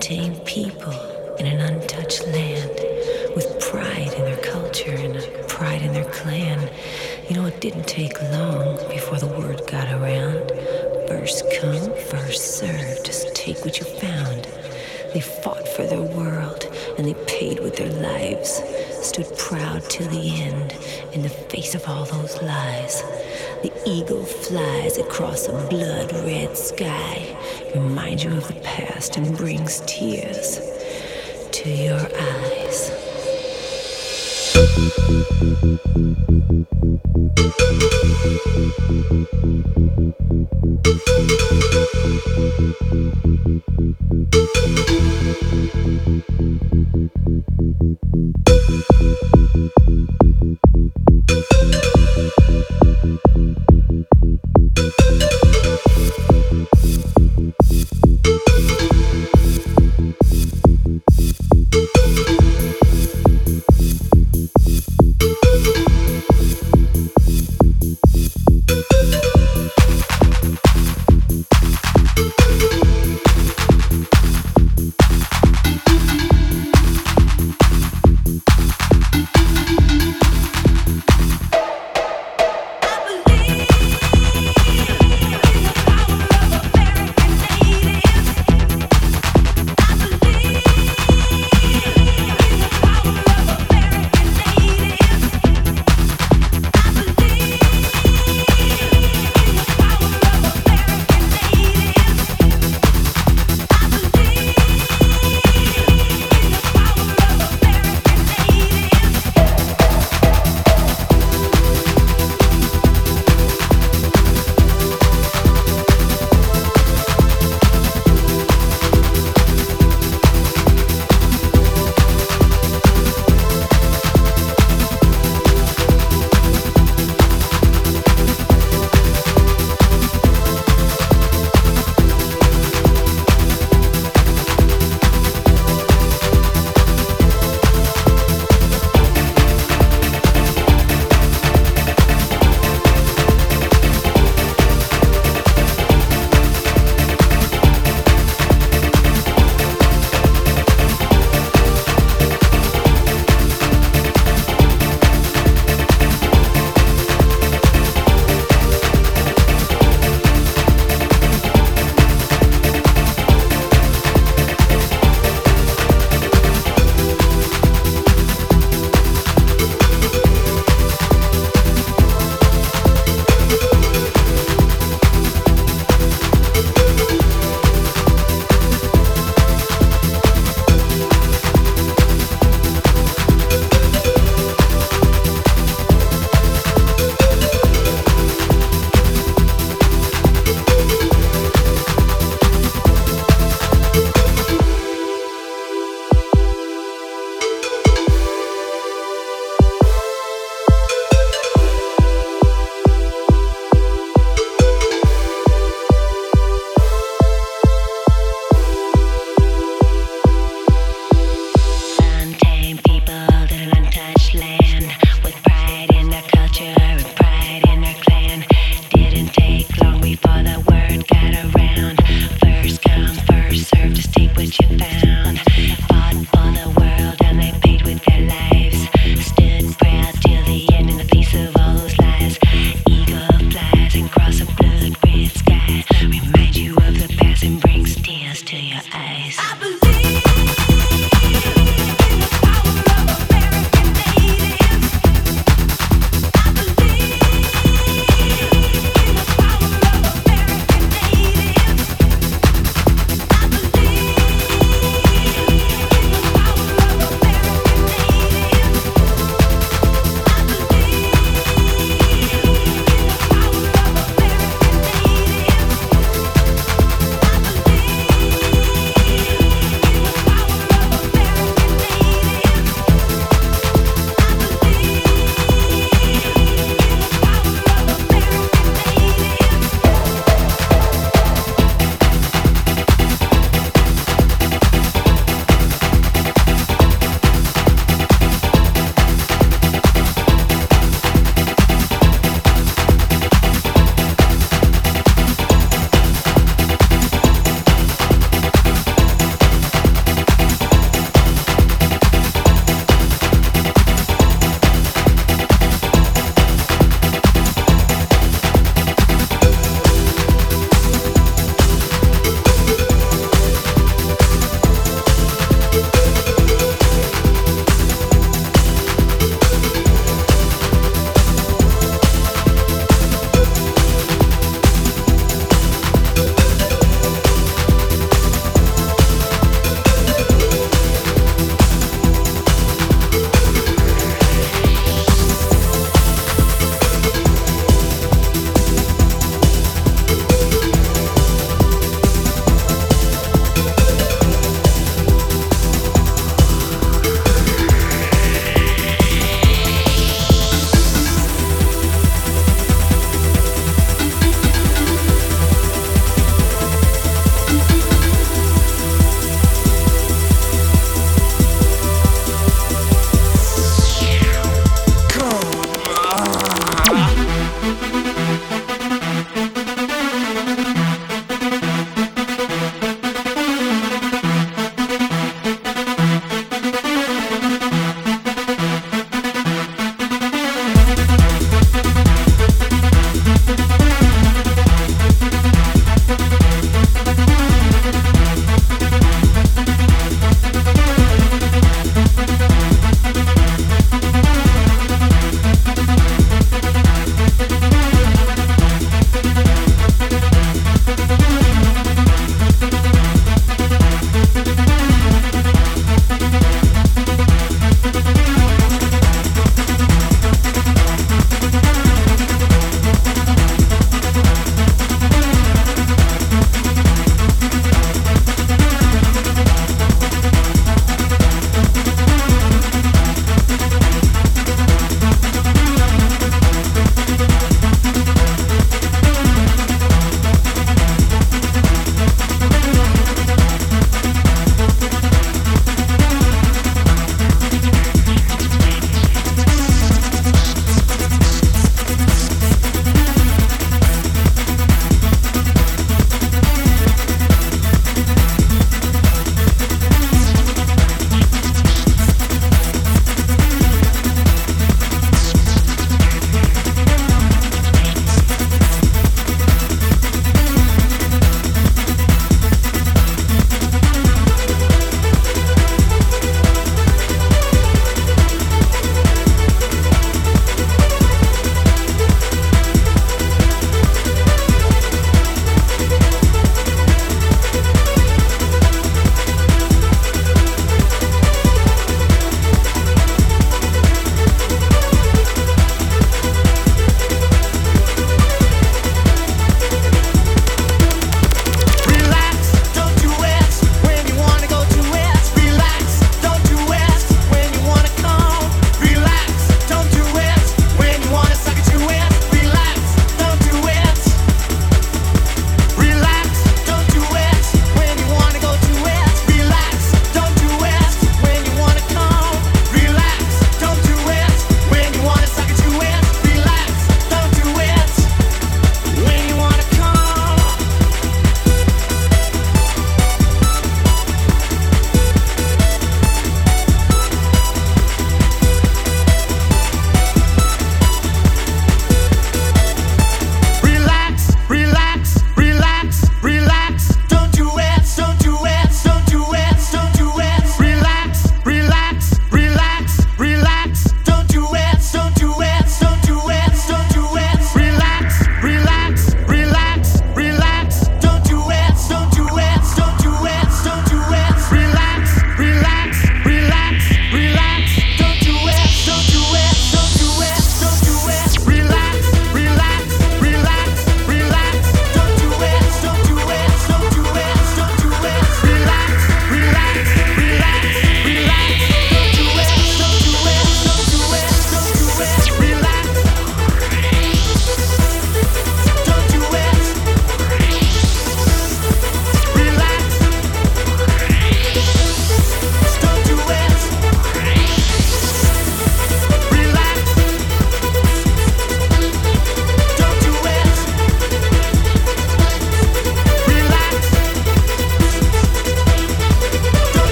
untamed people in an untouched land with pride in their culture and pride in their clan. You know, it didn't take long before the word got around. First come, first served. Just take what you found. They fought for their world and they paid with their lives. Stood proud till the end in the face of all those lies. The eagle flies across a blood red sky, remind you of the past and brings tears to your eyes.